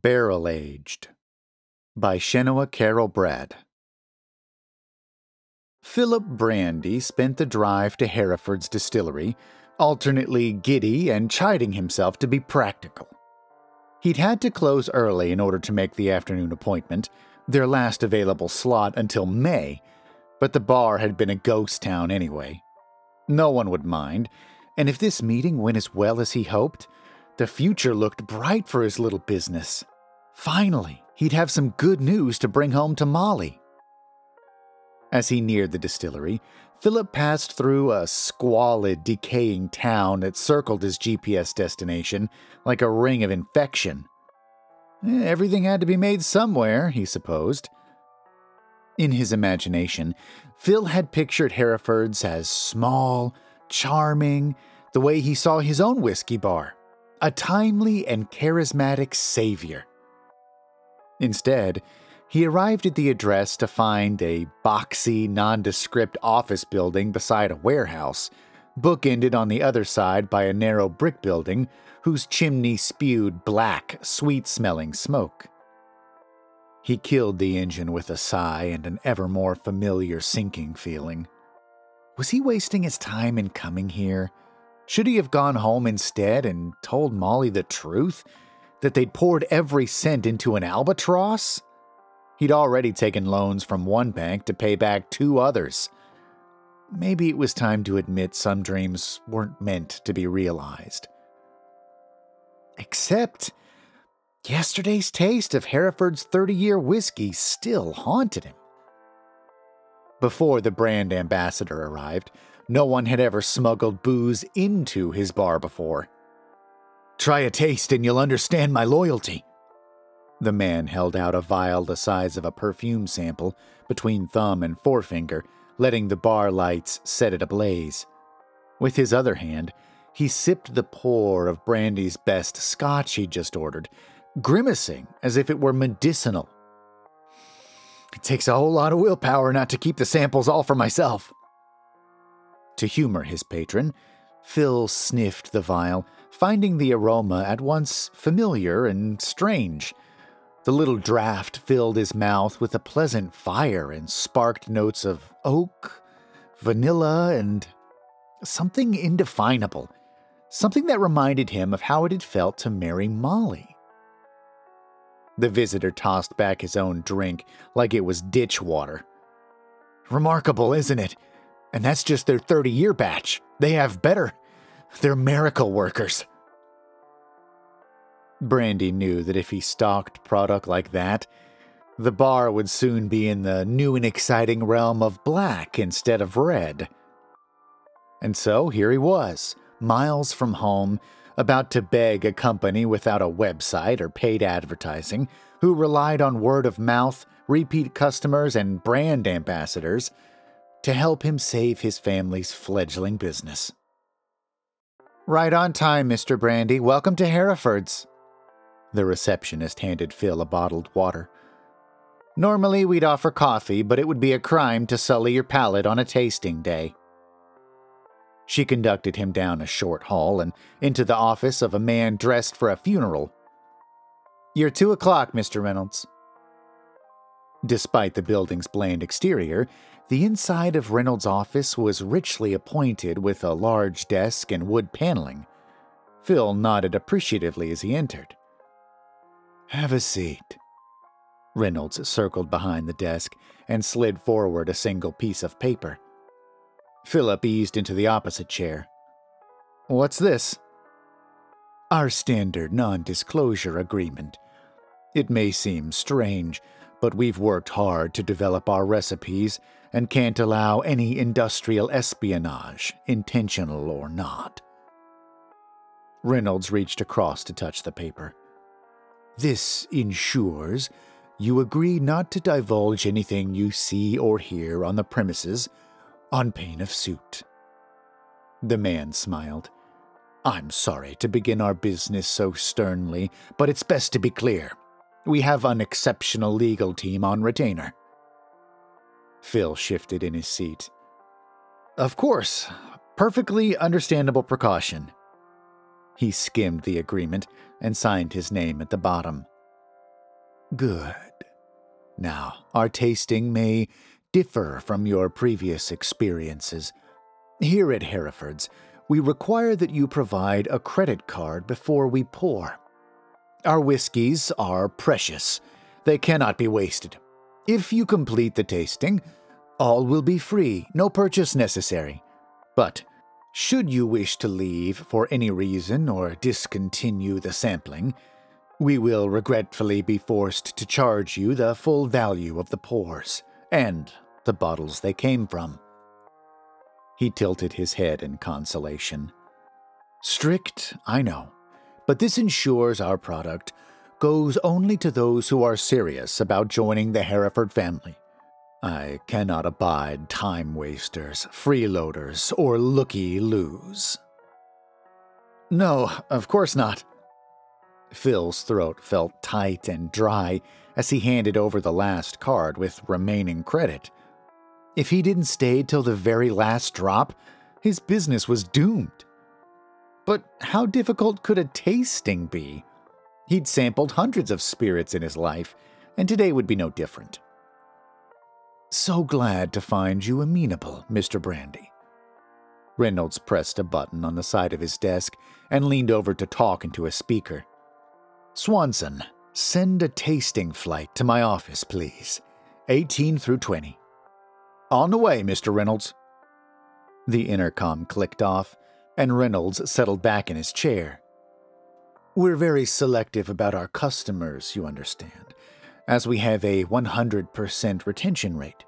Barrel Aged by Shenoa Carroll-Bradd. Philip Brandy spent the drive to Harriford's distillery, alternately giddy and chiding himself to be practical. He'd had to close early in order to make the afternoon appointment, their last available slot until May, but the bar had been a ghost town anyway. No one would mind, and if this meeting went as well as he hoped, the future looked bright for his little business. Finally, he'd have some good news to bring home to Molly. As he neared the distillery, Philip passed through a squalid, decaying town that circled his GPS destination like a ring of infection. Everything had to be made somewhere, he supposed. In his imagination, Phil had pictured Harriford's as small, charming, the way he saw his own whiskey bar a timely and charismatic savior. Instead, he arrived at the address to find a boxy, nondescript office building beside a warehouse, bookended on the other side by a narrow brick building whose chimney spewed black, sweet smelling smoke. He killed the engine with a sigh and an ever more familiar sinking feeling. Was he wasting his time in coming here? Should he have gone home instead and told Molly the truth? That they'd poured every cent into an albatross? He'd already taken loans from one bank to pay back two others. Maybe it was time to admit some dreams weren't meant to be realized. Except, yesterday's taste of Harriford's 30 year whiskey still haunted him. Before the brand ambassador arrived, no one had ever smuggled booze into his bar before. Try a taste and you'll understand my loyalty. The man held out a vial the size of a perfume sample between thumb and forefinger, letting the bar lights set it ablaze. With his other hand, he sipped the pour of Brandy's best scotch he'd just ordered, grimacing as if it were medicinal. It takes a whole lot of willpower not to keep the samples all for myself. To humor his patron, Phil sniffed the vial, finding the aroma at once familiar and strange. The little draft filled his mouth with a pleasant fire and sparked notes of oak, vanilla, and something indefinable, something that reminded him of how it had felt to marry Molly. The visitor tossed back his own drink like it was ditch water. Remarkable, isn't it? And that's just their 30 year batch. They have better. They're miracle workers. Brandy knew that if he stocked product like that, the bar would soon be in the new and exciting realm of black instead of red. And so here he was, miles from home, about to beg a company without a website or paid advertising, who relied on word of mouth, repeat customers, and brand ambassadors to help him save his family's fledgling business. Right on time, Mr. Brandy. Welcome to Harriford's. The receptionist handed Phil a bottled water. Normally, we'd offer coffee, but it would be a crime to sully your palate on a tasting day. She conducted him down a short hall and into the office of a man dressed for a funeral. You're two o'clock, Mr. Reynolds. Despite the building's bland exterior, the inside of Reynolds' office was richly appointed with a large desk and wood paneling. Phil nodded appreciatively as he entered. Have a seat. Reynolds circled behind the desk and slid forward a single piece of paper. Philip eased into the opposite chair. What's this? Our standard non disclosure agreement. It may seem strange, but we've worked hard to develop our recipes and can't allow any industrial espionage, intentional or not. Reynolds reached across to touch the paper. This ensures you agree not to divulge anything you see or hear on the premises on pain of suit. The man smiled. I'm sorry to begin our business so sternly, but it's best to be clear. We have an exceptional legal team on retainer. Phil shifted in his seat. Of course, perfectly understandable precaution. He skimmed the agreement and signed his name at the bottom. Good. Now, our tasting may differ from your previous experiences. Here at Harriford's, we require that you provide a credit card before we pour. Our whiskies are precious, they cannot be wasted. If you complete the tasting, all will be free, no purchase necessary. But should you wish to leave for any reason or discontinue the sampling, we will regretfully be forced to charge you the full value of the pours and the bottles they came from. He tilted his head in consolation. Strict, I know, but this ensures our product goes only to those who are serious about joining the Harriford family. I cannot abide time wasters, freeloaders, or looky loos. No, of course not. Phil's throat felt tight and dry as he handed over the last card with remaining credit. If he didn't stay till the very last drop, his business was doomed. But how difficult could a tasting be? He'd sampled hundreds of spirits in his life, and today would be no different. So glad to find you amenable, Mr. Brandy. Reynolds pressed a button on the side of his desk and leaned over to talk into a speaker. Swanson, send a tasting flight to my office, please. 18 through 20. On the way, Mr. Reynolds. The intercom clicked off, and Reynolds settled back in his chair. We're very selective about our customers, you understand, as we have a 100% retention rate.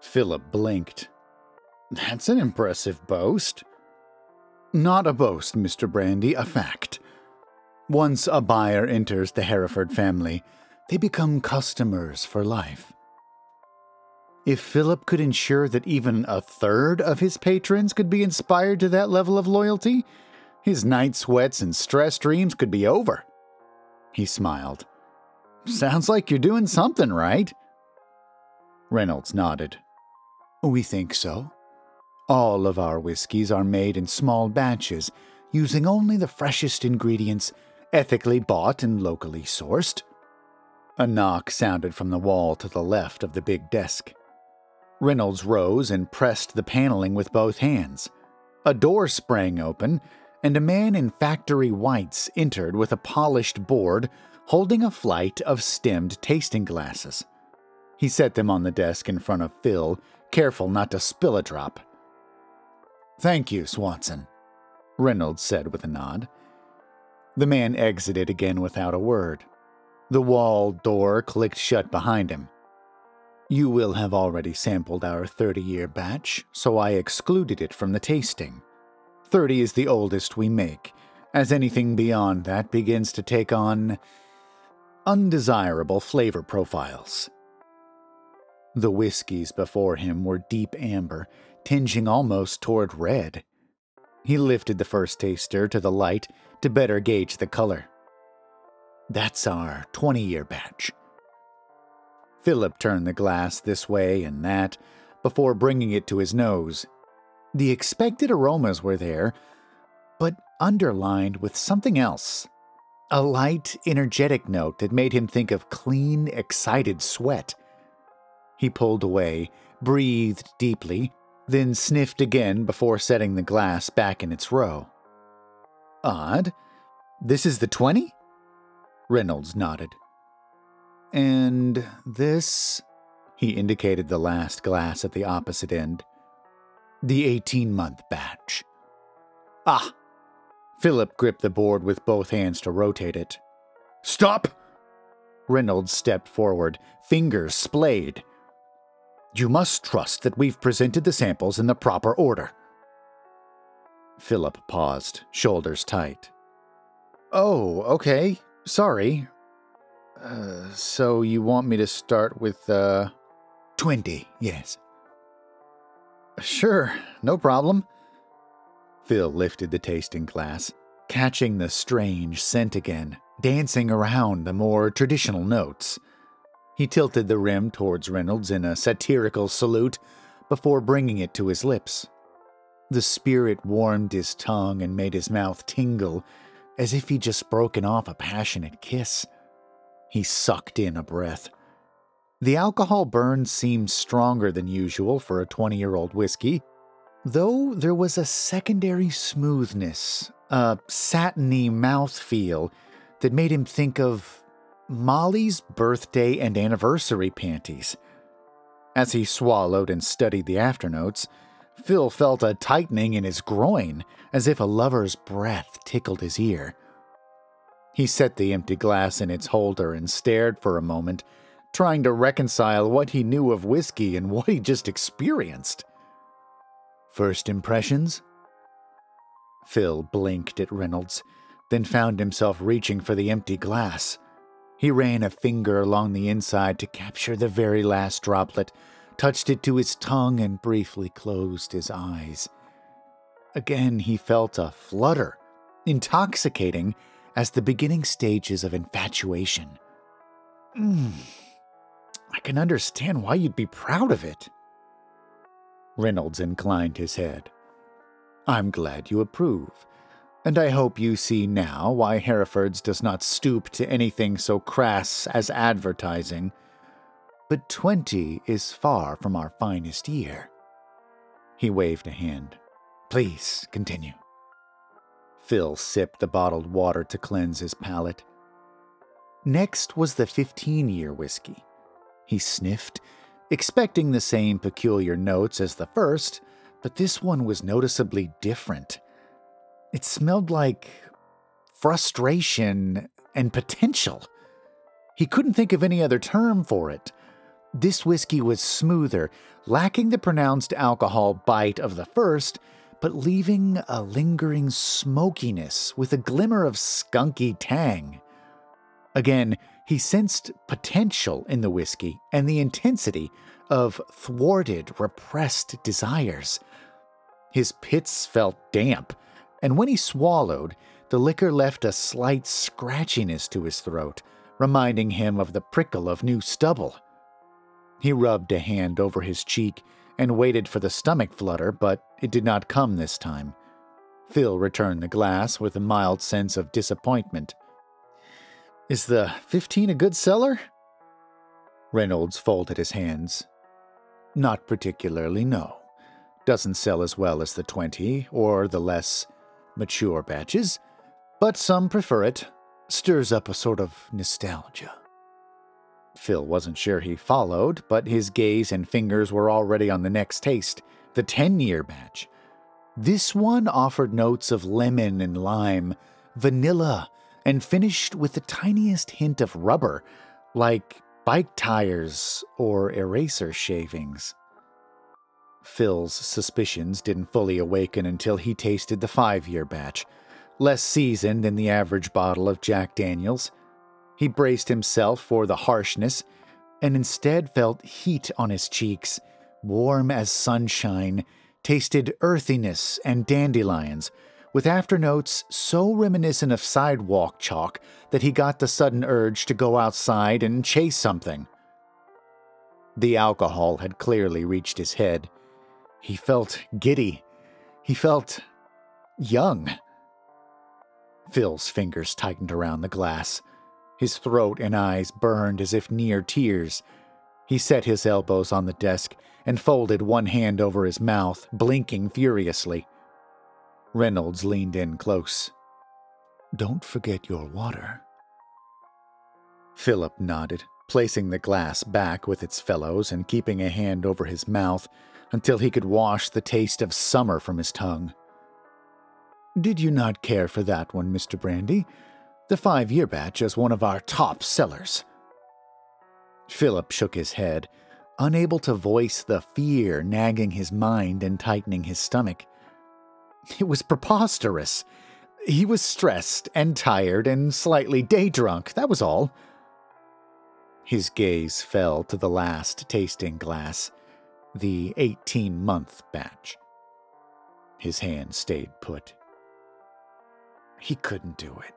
Philip blinked. That's an impressive boast. Not a boast, Mr. Brandy, a fact. Once a buyer enters the Harriford family, they become customers for life. If Philip could ensure that even a third of his patrons could be inspired to that level of loyalty, his night sweats and stress dreams could be over. He smiled. Sounds like you're doing something right. Reynolds nodded. We think so. All of our whiskies are made in small batches, using only the freshest ingredients, ethically bought and locally sourced. A knock sounded from the wall to the left of the big desk. Reynolds rose and pressed the paneling with both hands. A door sprang open, and a man in factory whites entered with a polished board holding a flight of stemmed tasting glasses. He set them on the desk in front of Phil, careful not to spill a drop. Thank you, Swanson, Reynolds said with a nod. The man exited again without a word. The wall door clicked shut behind him. You will have already sampled our 30 year batch, so I excluded it from the tasting. 30 is the oldest we make, as anything beyond that begins to take on undesirable flavor profiles. The whiskies before him were deep amber, tinging almost toward red. He lifted the first taster to the light to better gauge the color. That's our 20 year batch. Philip turned the glass this way and that before bringing it to his nose. The expected aromas were there, but underlined with something else a light, energetic note that made him think of clean, excited sweat. He pulled away, breathed deeply, then sniffed again before setting the glass back in its row. Odd. This is the 20? Reynolds nodded. And this? He indicated the last glass at the opposite end. The 18 month batch. Ah! Philip gripped the board with both hands to rotate it. Stop! Reynolds stepped forward, fingers splayed. You must trust that we've presented the samples in the proper order. Philip paused, shoulders tight. Oh, okay. Sorry. Uh, so you want me to start with, uh. 20, yes. Sure, no problem. Phil lifted the tasting glass, catching the strange scent again, dancing around the more traditional notes. He tilted the rim towards Reynolds in a satirical salute before bringing it to his lips. The spirit warmed his tongue and made his mouth tingle as if he'd just broken off a passionate kiss. He sucked in a breath. The alcohol burn seemed stronger than usual for a 20 year old whiskey, though there was a secondary smoothness, a satiny mouthfeel that made him think of Molly's birthday and anniversary panties. As he swallowed and studied the afternotes, Phil felt a tightening in his groin, as if a lover's breath tickled his ear. He set the empty glass in its holder and stared for a moment, trying to reconcile what he knew of whiskey and what he just experienced. First impressions? Phil blinked at Reynolds, then found himself reaching for the empty glass. He ran a finger along the inside to capture the very last droplet, touched it to his tongue, and briefly closed his eyes. Again, he felt a flutter, intoxicating as the beginning stages of infatuation. Mm, I can understand why you'd be proud of it. Reynolds inclined his head. I'm glad you approve and I hope you see now why Harriford's does not stoop to anything so crass as advertising. But twenty is far from our finest year. He waved a hand. Please continue. Phil sipped the bottled water to cleanse his palate. Next was the 15 year whiskey. He sniffed, expecting the same peculiar notes as the first, but this one was noticeably different. It smelled like frustration and potential. He couldn't think of any other term for it. This whiskey was smoother, lacking the pronounced alcohol bite of the first, but leaving a lingering smokiness with a glimmer of skunky tang. Again, he sensed potential in the whiskey and the intensity of thwarted, repressed desires. His pits felt damp, and when he swallowed, the liquor left a slight scratchiness to his throat, reminding him of the prickle of new stubble. He rubbed a hand over his cheek and waited for the stomach flutter, but it did not come this time. Phil returned the glass with a mild sense of disappointment. Is the 15 a good seller? Reynolds folded his hands. Not particularly, no. Doesn't sell as well as the 20 or the less mature batches, but some prefer it. Stirs up a sort of nostalgia. Phil wasn't sure he followed, but his gaze and fingers were already on the next taste, the 10 year batch. This one offered notes of lemon and lime, vanilla, and finished with the tiniest hint of rubber, like bike tires or eraser shavings. Phil's suspicions didn't fully awaken until he tasted the five year batch, less seasoned than the average bottle of Jack Daniels. He braced himself for the harshness and instead felt heat on his cheeks, warm as sunshine, tasted earthiness and dandelions, with afternotes so reminiscent of sidewalk chalk that he got the sudden urge to go outside and chase something. The alcohol had clearly reached his head, he felt giddy. He felt young. Phil's fingers tightened around the glass. His throat and eyes burned as if near tears. He set his elbows on the desk and folded one hand over his mouth, blinking furiously. Reynolds leaned in close. Don't forget your water. Philip nodded, placing the glass back with its fellows and keeping a hand over his mouth until he could wash the taste of summer from his tongue. Did you not care for that one, Mr. Brandy? The five year batch is one of our top sellers. Philip shook his head, unable to voice the fear nagging his mind and tightening his stomach. It was preposterous. He was stressed and tired and slightly day drunk, that was all. His gaze fell to the last tasting glass the 18 month batch. His hand stayed put. He couldn't do it.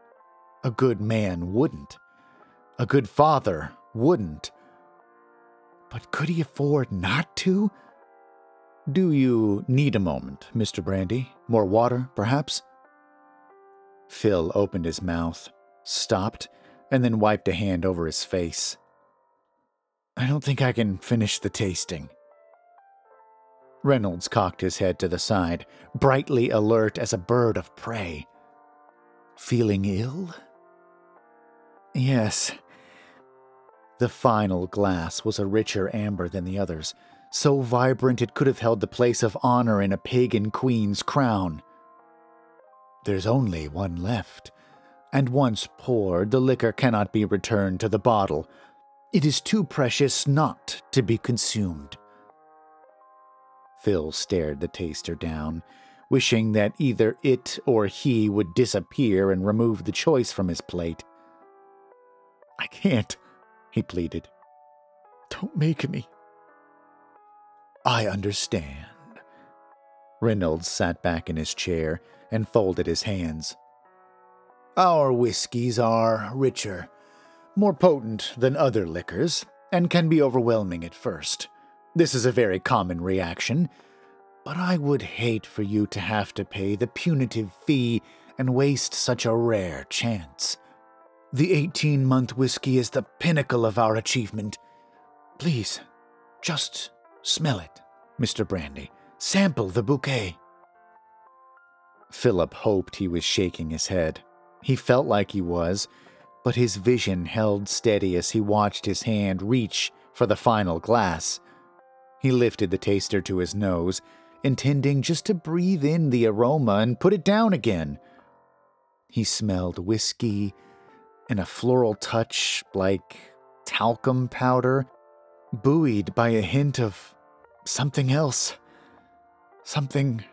A good man wouldn't. A good father wouldn't. But could he afford not to? Do you need a moment, Mr. Brandy? More water, perhaps? Phil opened his mouth, stopped, and then wiped a hand over his face. I don't think I can finish the tasting. Reynolds cocked his head to the side, brightly alert as a bird of prey. Feeling ill? Yes. The final glass was a richer amber than the others, so vibrant it could have held the place of honor in a pagan queen's crown. There's only one left, and once poured, the liquor cannot be returned to the bottle. It is too precious not to be consumed. Phil stared the taster down, wishing that either it or he would disappear and remove the choice from his plate. I can't, he pleaded. Don't make me. I understand. Reynolds sat back in his chair and folded his hands. Our whiskies are richer, more potent than other liquors, and can be overwhelming at first. This is a very common reaction, but I would hate for you to have to pay the punitive fee and waste such a rare chance. The 18 month whiskey is the pinnacle of our achievement. Please, just Smell it, Mr. Brandy. Sample the bouquet. Philip hoped he was shaking his head. He felt like he was, but his vision held steady as he watched his hand reach for the final glass. He lifted the taster to his nose, intending just to breathe in the aroma and put it down again. He smelled whiskey and a floral touch like talcum powder, buoyed by a hint of something else. Something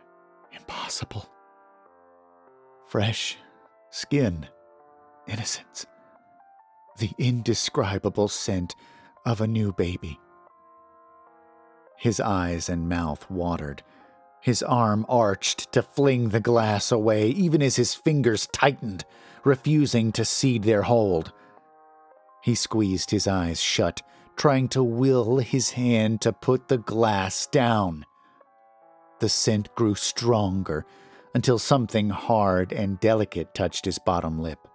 impossible. Fresh skin, innocence, the indescribable scent of a new baby. His eyes and mouth watered. His arm arched to fling the glass away, even as his fingers tightened, refusing to cede their hold. He squeezed his eyes shut trying to will his hand to put the glass down. The scent grew stronger until something hard and delicate touched his bottom lip.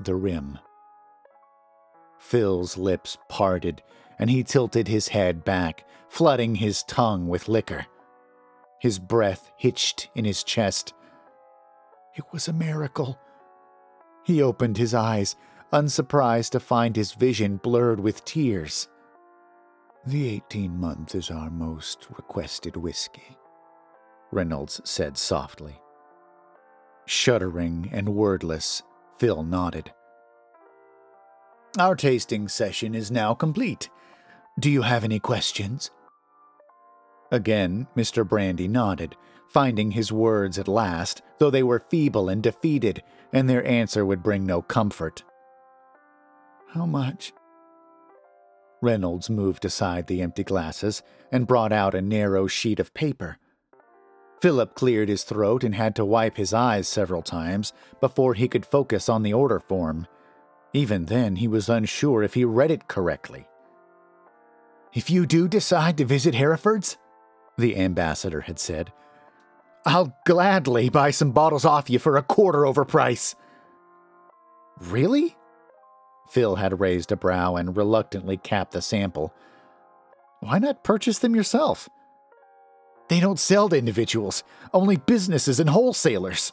The rim. Phil's lips parted, and he tilted his head back, flooding his tongue with liquor. His breath hitched in his chest. It was a miracle. He opened his eyes, unsurprised to find his vision blurred with tears. The 18 month is our most requested whiskey, Reynolds said softly. Shuddering and wordless, Phil nodded. Our tasting session is now complete. Do you have any questions? Again, Mr. Brandy nodded, finding his words at last, though they were feeble and defeated, and their answer would bring no comfort. How much? Reynolds moved aside the empty glasses and brought out a narrow sheet of paper. Philip cleared his throat and had to wipe his eyes several times before he could focus on the order form. Even then, he was unsure if he read it correctly. If you do decide to visit Harriford's, the ambassador had said, I'll gladly buy some bottles off you for a quarter over price. Really? Phil had raised a brow and reluctantly capped the sample. Why not purchase them yourself? They don't sell to individuals, only businesses and wholesalers.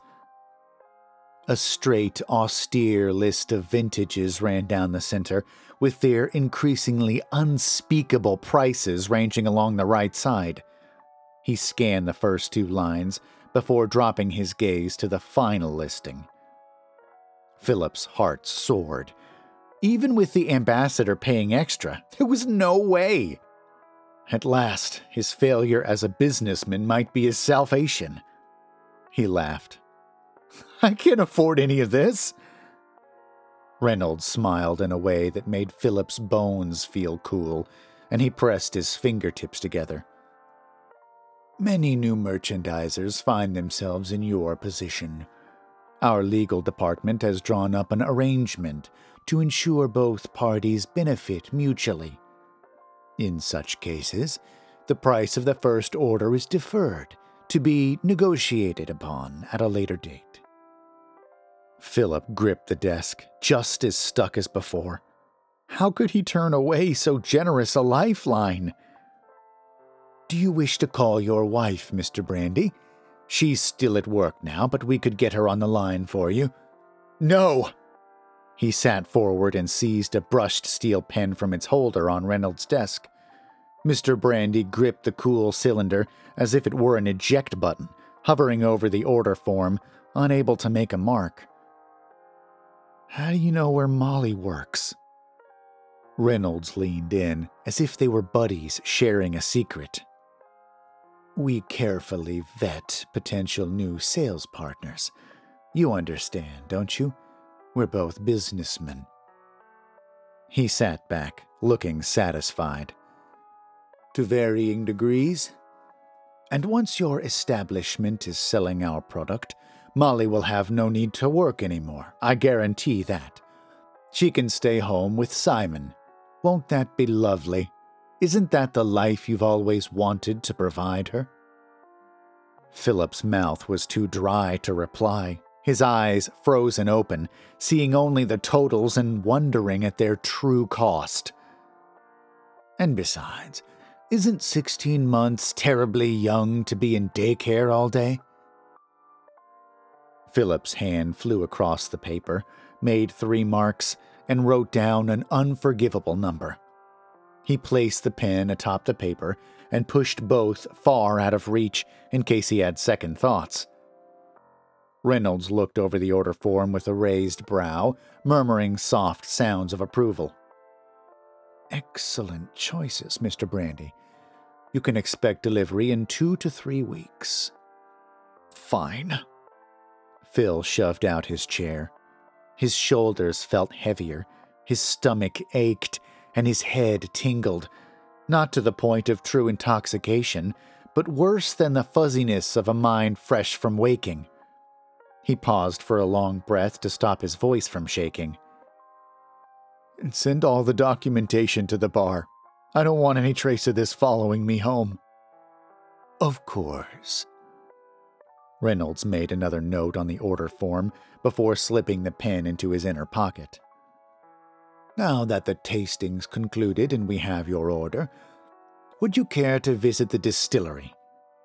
A straight, austere list of vintages ran down the center, with their increasingly unspeakable prices ranging along the right side. He scanned the first two lines before dropping his gaze to the final listing. Philip's heart soared even with the ambassador paying extra, there was no way. At last, his failure as a businessman might be his salvation. He laughed. I can't afford any of this. Reynolds smiled in a way that made Philip's bones feel cool, and he pressed his fingertips together. Many new merchandisers find themselves in your position. Our legal department has drawn up an arrangement to ensure both parties benefit mutually. In such cases, the price of the first order is deferred to be negotiated upon at a later date. Philip gripped the desk, just as stuck as before. How could he turn away so generous a lifeline? Do you wish to call your wife, Mr. Brandy? She's still at work now, but we could get her on the line for you. No! He sat forward and seized a brushed steel pen from its holder on Reynolds' desk. Mr. Brandy gripped the cool cylinder as if it were an eject button, hovering over the order form, unable to make a mark. How do you know where Molly works? Reynolds leaned in, as if they were buddies sharing a secret. We carefully vet potential new sales partners. You understand, don't you? We're both businessmen. He sat back, looking satisfied. To varying degrees. And once your establishment is selling our product, Molly will have no need to work anymore. I guarantee that. She can stay home with Simon. Won't that be lovely? Isn't that the life you've always wanted to provide her? Philip's mouth was too dry to reply his eyes frozen open, seeing only the totals and wondering at their true cost. And besides, isn't 16 months terribly young to be in daycare all day? Philip's hand flew across the paper, made three marks, and wrote down an unforgivable number. He placed the pen atop the paper and pushed both far out of reach in case he had second thoughts. Reynolds looked over the order form with a raised brow, murmuring soft sounds of approval. Excellent choices, Mr. Brandy. You can expect delivery in two to three weeks. Fine. Phil shoved out his chair. His shoulders felt heavier, his stomach ached, and his head tingled, not to the point of true intoxication, but worse than the fuzziness of a mind fresh from waking. He paused for a long breath to stop his voice from shaking. Send all the documentation to the bar. I don't want any trace of this following me home. Of course. Reynolds made another note on the order form before slipping the pen into his inner pocket. Now that the tasting's concluded and we have your order, would you care to visit the distillery?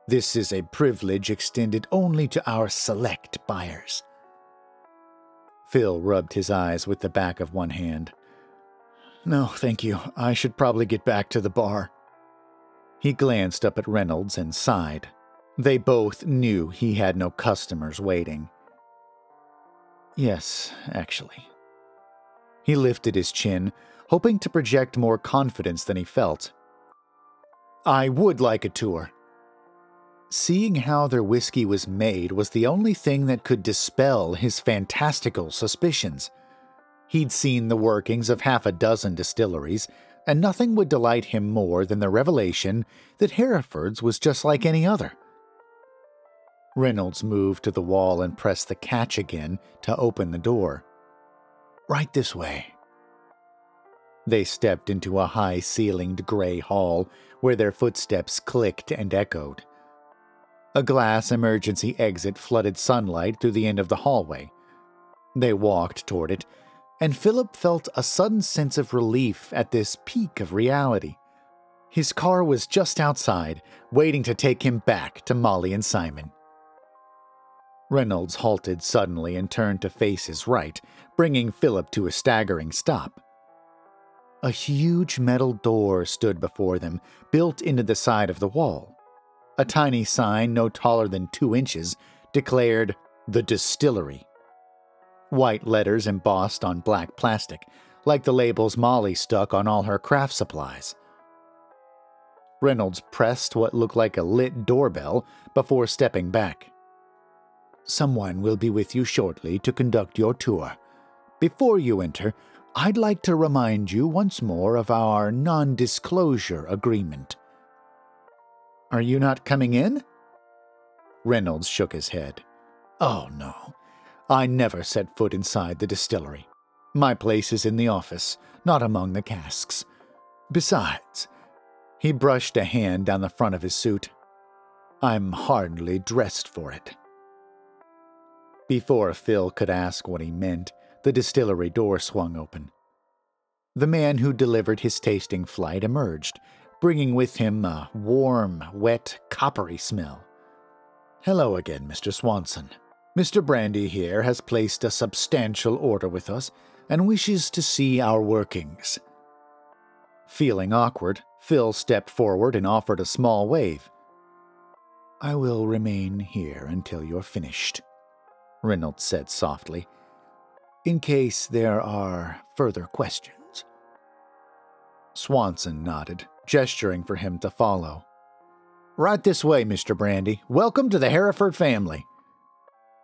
This is a privilege extended only to our select buyers. Phil rubbed his eyes with the back of one hand. No, thank you. I should probably get back to the bar. He glanced up at Reynolds and sighed. They both knew he had no customers waiting. Yes, actually. He lifted his chin, hoping to project more confidence than he felt. I would like a tour. Seeing how their whiskey was made was the only thing that could dispel his fantastical suspicions. He'd seen the workings of half a dozen distilleries, and nothing would delight him more than the revelation that Harriford's was just like any other. Reynolds moved to the wall and pressed the catch again to open the door. Right this way. They stepped into a high ceilinged gray hall where their footsteps clicked and echoed. A glass emergency exit flooded sunlight through the end of the hallway. They walked toward it, and Philip felt a sudden sense of relief at this peak of reality. His car was just outside, waiting to take him back to Molly and Simon. Reynolds halted suddenly and turned to face his right, bringing Philip to a staggering stop. A huge metal door stood before them, built into the side of the wall. A tiny sign, no taller than two inches, declared the distillery. White letters embossed on black plastic, like the labels Molly stuck on all her craft supplies. Reynolds pressed what looked like a lit doorbell before stepping back. Someone will be with you shortly to conduct your tour. Before you enter, I'd like to remind you once more of our non disclosure agreement. Are you not coming in? Reynolds shook his head. Oh, no. I never set foot inside the distillery. My place is in the office, not among the casks. Besides, he brushed a hand down the front of his suit. I'm hardly dressed for it. Before Phil could ask what he meant, the distillery door swung open. The man who delivered his tasting flight emerged, bringing with him a warm, wet, coppery smell. Hello again, Mr. Swanson. Mr. Brandy here has placed a substantial order with us and wishes to see our workings. Feeling awkward, Phil stepped forward and offered a small wave. I will remain here until you're finished, Reynolds said softly, in case there are further questions. Swanson nodded, gesturing for him to follow. Right this way, Mr. Brandy. Welcome to the Harriford family.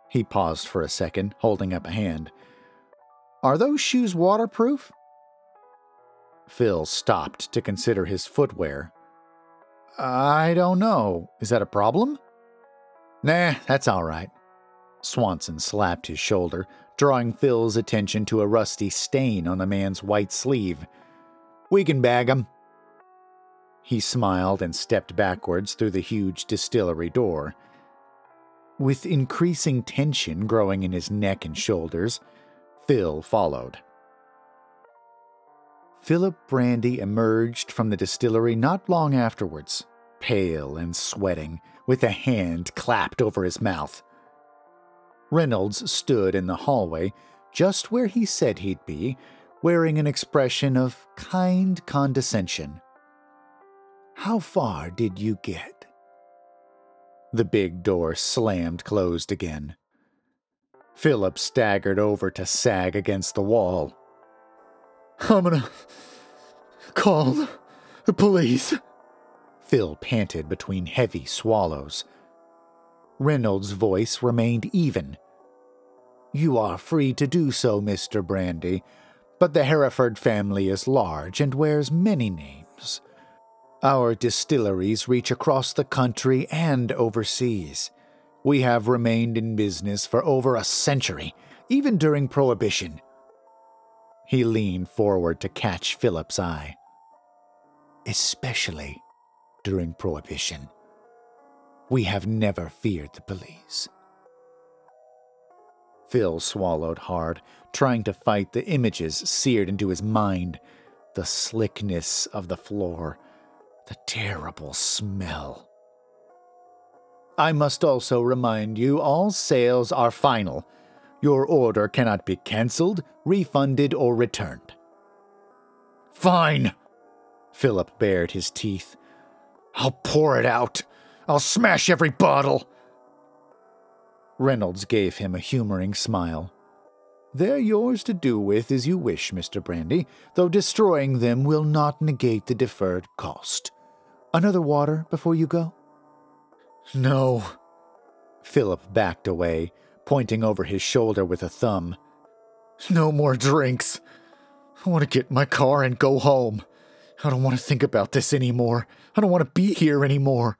He paused for a second, holding up a hand. Are those shoes waterproof? Phil stopped to consider his footwear. I don't know. Is that a problem? Nah, that's all right. Swanson slapped his shoulder, drawing Phil's attention to a rusty stain on the man's white sleeve. We can bag 'em. He smiled and stepped backwards through the huge distillery door. With increasing tension growing in his neck and shoulders, Phil followed. Philip Brandy emerged from the distillery not long afterwards, pale and sweating, with a hand clapped over his mouth. Reynolds stood in the hallway, just where he said he'd be, wearing an expression of kind condescension. How far did you get? The big door slammed closed again. Philip staggered over to sag against the wall. I'm gonna call the police. Phil panted between heavy swallows. Reynolds' voice remained even. You are free to do so, Mr. Brandy, but the Harriford family is large and wears many names. Our distilleries reach across the country and overseas. We have remained in business for over a century, even during Prohibition. He leaned forward to catch Philip's eye. Especially during Prohibition. We have never feared the police. Phil swallowed hard, trying to fight the images seared into his mind the slickness of the floor, the terrible smell. I must also remind you all sales are final. Your order cannot be cancelled, refunded, or returned. Fine! Philip bared his teeth. I'll pour it out. I'll smash every bottle. Reynolds gave him a humoring smile. They're yours to do with as you wish, Mr. Brandy, though destroying them will not negate the deferred cost. Another water before you go? No. Philip backed away, pointing over his shoulder with a thumb. No more drinks. I want to get in my car and go home. I don't want to think about this anymore. I don't want to be here anymore.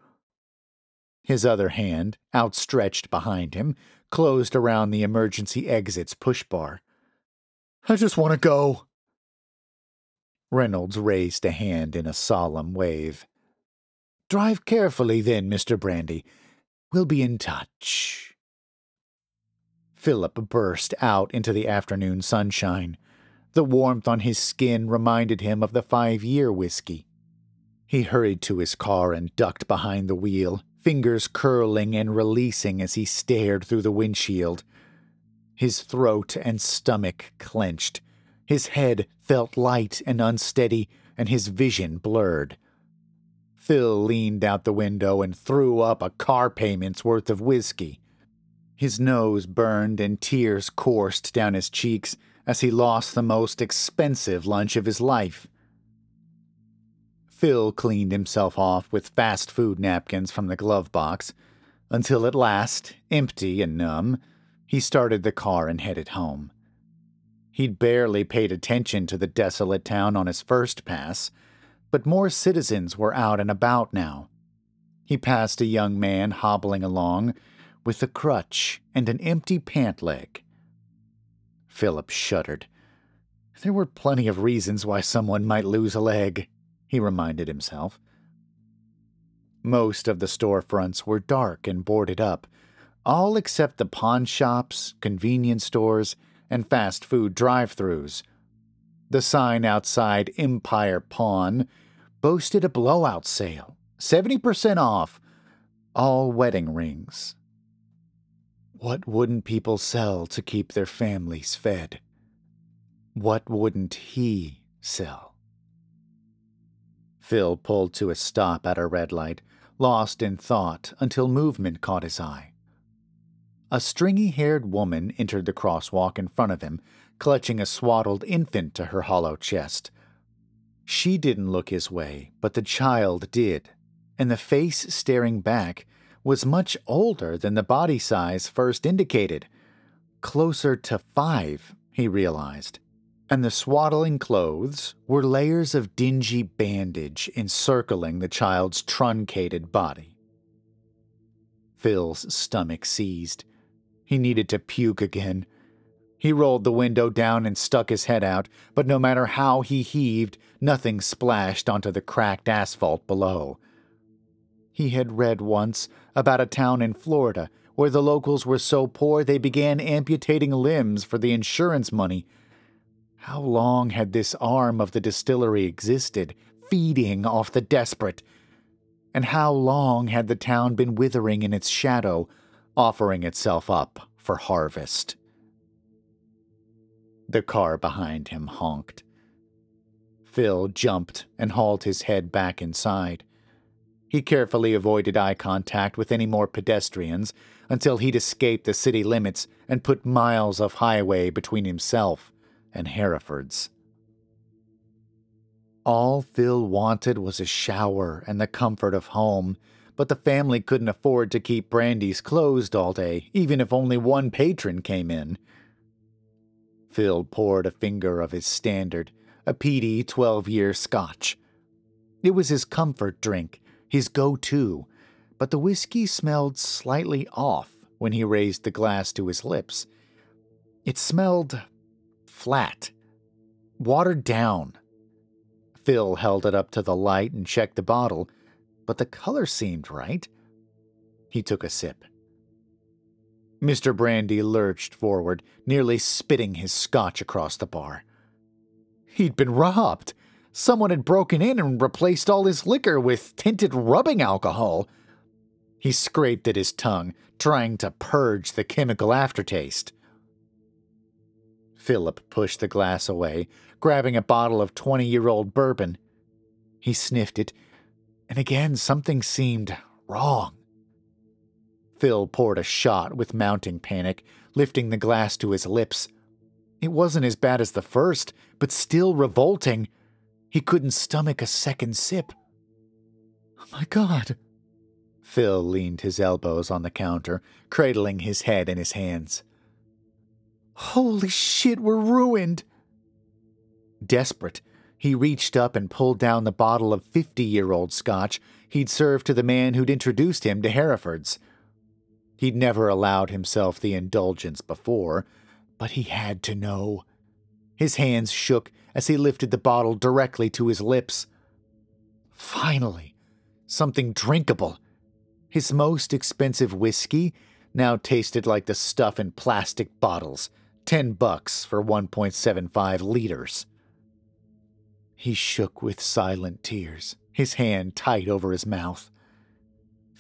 His other hand, outstretched behind him, closed around the emergency exit's push bar. I just want to go. Reynolds raised a hand in a solemn wave. Drive carefully, then, Mr. Brandy. We'll be in touch. Philip burst out into the afternoon sunshine. The warmth on his skin reminded him of the five year whiskey. He hurried to his car and ducked behind the wheel, fingers curling and releasing as he stared through the windshield. His throat and stomach clenched. His head felt light and unsteady, and his vision blurred. Phil leaned out the window and threw up a car payment's worth of whiskey. His nose burned and tears coursed down his cheeks as he lost the most expensive lunch of his life. Phil cleaned himself off with fast food napkins from the glove box until at last, empty and numb, he started the car and headed home. He'd barely paid attention to the desolate town on his first pass, but more citizens were out and about now. He passed a young man hobbling along with a crutch and an empty pant leg. Philip shuddered. There were plenty of reasons why someone might lose a leg, he reminded himself. Most of the storefronts were dark and boarded up. all except the pawn shops, convenience stores, and fast food drive throughs. The sign outside Empire Pawn boasted a blowout sale 70% off all wedding rings. What wouldn't people sell to keep their families fed? What wouldn't he sell? Phil pulled to a stop at a red light, lost in thought until movement caught his eye. A stringy haired woman entered the crosswalk in front of him, clutching a swaddled infant to her hollow chest. She didn't look his way, but the child did, and the face staring back was much older than the body size first indicated. Closer to five, he realized. And the swaddling clothes were layers of dingy bandage encircling the child's truncated body. Phil's stomach seized. He needed to puke again. He rolled the window down and stuck his head out, but no matter how he heaved, nothing splashed onto the cracked asphalt below. He had read once about a town in Florida where the locals were so poor they began amputating limbs for the insurance money. How long had this arm of the distillery existed, feeding off the desperate? And how long had the town been withering in its shadow, offering itself up for harvest? The car behind him honked. Phil jumped and hauled his head back inside. He carefully avoided eye contact with any more pedestrians until he'd escaped the city limits and put miles of highway between himself and Harriford's. All Phil wanted was a shower and the comfort of home, but the family couldn't afford to keep Brandy's closed all day, even if only one patron came in. Phil poured a finger of his standard, a peaty 12 year scotch. It was his comfort drink, his go to, but the whiskey smelled slightly off when he raised the glass to his lips. It smelled flat, watered down. Phil held it up to the light and checked the bottle, but the color seemed right. He took a sip. Mr. Brandy lurched forward, nearly spitting his scotch across the bar. He'd been robbed. Someone had broken in and replaced all his liquor with tinted rubbing alcohol. He scraped at his tongue, trying to purge the chemical aftertaste. Philip pushed the glass away, grabbing a bottle of 20 year old bourbon. He sniffed it, and again something seemed wrong. Phil poured a shot with mounting panic, lifting the glass to his lips. It wasn't as bad as the first, but still revolting. He couldn't stomach a second sip. Oh my God. Phil leaned his elbows on the counter, cradling his head in his hands. Holy shit, we're ruined! Desperate, he reached up and pulled down the bottle of 50 year old scotch he'd served to the man who'd introduced him to Harriford's. He'd never allowed himself the indulgence before, but he had to know. His hands shook as he lifted the bottle directly to his lips. Finally, something drinkable. His most expensive whiskey now tasted like the stuff in plastic bottles, 10 bucks for 1.75 liters. He shook with silent tears, his hand tight over his mouth.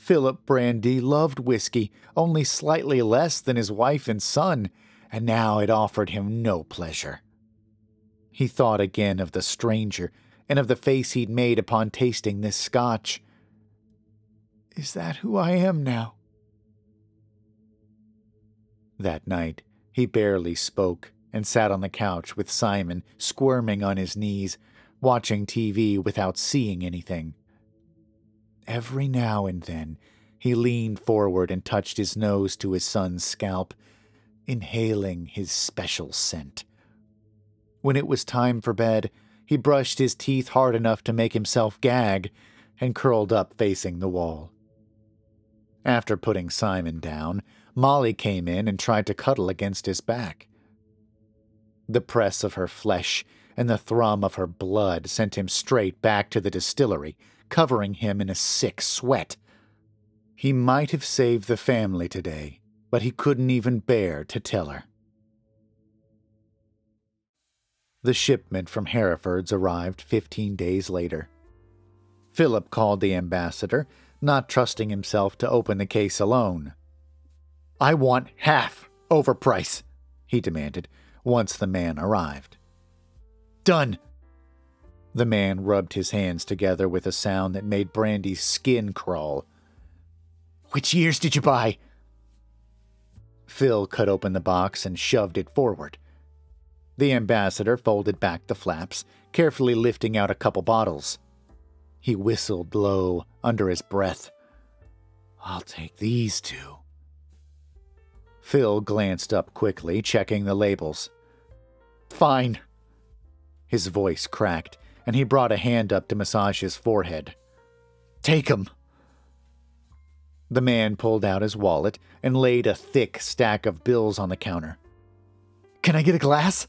Philip Brandy loved whiskey only slightly less than his wife and son, and now it offered him no pleasure. He thought again of the stranger and of the face he'd made upon tasting this scotch. Is that who I am now? That night, he barely spoke and sat on the couch with Simon squirming on his knees, watching TV without seeing anything. Every now and then, he leaned forward and touched his nose to his son's scalp, inhaling his special scent. When it was time for bed, he brushed his teeth hard enough to make himself gag and curled up facing the wall. After putting Simon down, Molly came in and tried to cuddle against his back. The press of her flesh and the thrum of her blood sent him straight back to the distillery, covering him in a sick sweat. He might have saved the family today but he couldn't even bear to tell her. The shipment from Harriford's arrived 15 days later. Philip called the ambassador, not trusting himself to open the case alone. I want half over price, he demanded once the man arrived. Done. The man rubbed his hands together with a sound that made Brandy's skin crawl. Which years did you buy? Phil cut open the box and shoved it forward. The ambassador folded back the flaps, carefully lifting out a couple bottles. He whistled low under his breath. I'll take these two. Phil glanced up quickly, checking the labels. Fine. His voice cracked, and he brought a hand up to massage his forehead. Take 'em. The man pulled out his wallet and laid a thick stack of bills on the counter. Can I get a glass?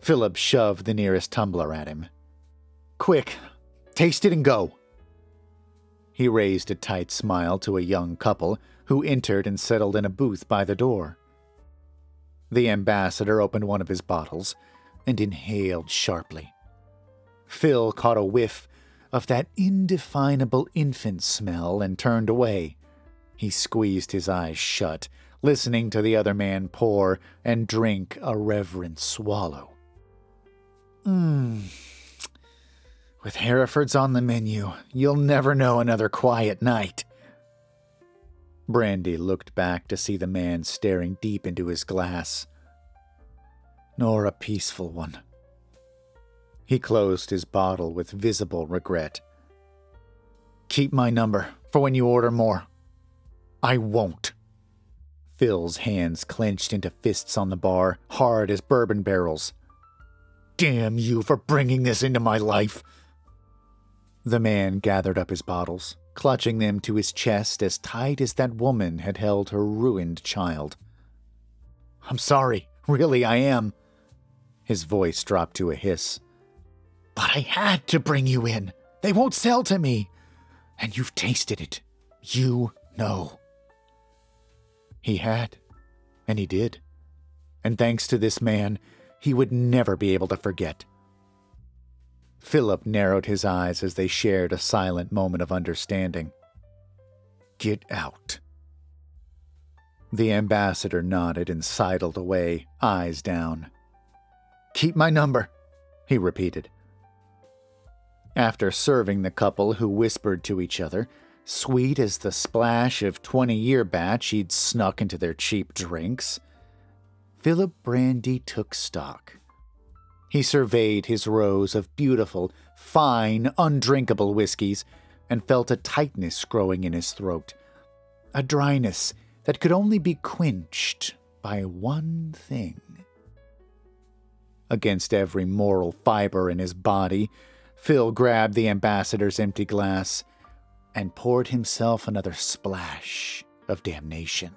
Philip shoved the nearest tumbler at him. Quick, taste it and go. He raised a tight smile to a young couple who entered and settled in a booth by the door. The ambassador opened one of his bottles and inhaled sharply. Phil caught a whiff of that indefinable infant smell and turned away. He squeezed his eyes shut, listening to the other man pour and drink a reverent swallow. Mmm. With Harriford's on the menu, you'll never know another quiet night. Brandy looked back to see the man staring deep into his glass. Nor a peaceful one. He closed his bottle with visible regret. Keep my number for when you order more. I won't. Phil's hands clenched into fists on the bar, hard as bourbon barrels. Damn you for bringing this into my life. The man gathered up his bottles, clutching them to his chest as tight as that woman had held her ruined child. I'm sorry, really, I am. His voice dropped to a hiss. But I had to bring you in. They won't sell to me. And you've tasted it. You know. He had. And he did. And thanks to this man, he would never be able to forget. Philip narrowed his eyes as they shared a silent moment of understanding. Get out. The ambassador nodded and sidled away, eyes down. Keep my number, he repeated. After serving the couple who whispered to each other, sweet as the splash of 20 year batch he'd snuck into their cheap drinks, Philip Brandy took stock. He surveyed his rows of beautiful, fine, undrinkable whiskies and felt a tightness growing in his throat, a dryness that could only be quenched by one thing. Against every moral fiber in his body, Phil grabbed the ambassador's empty glass and poured himself another splash of damnation.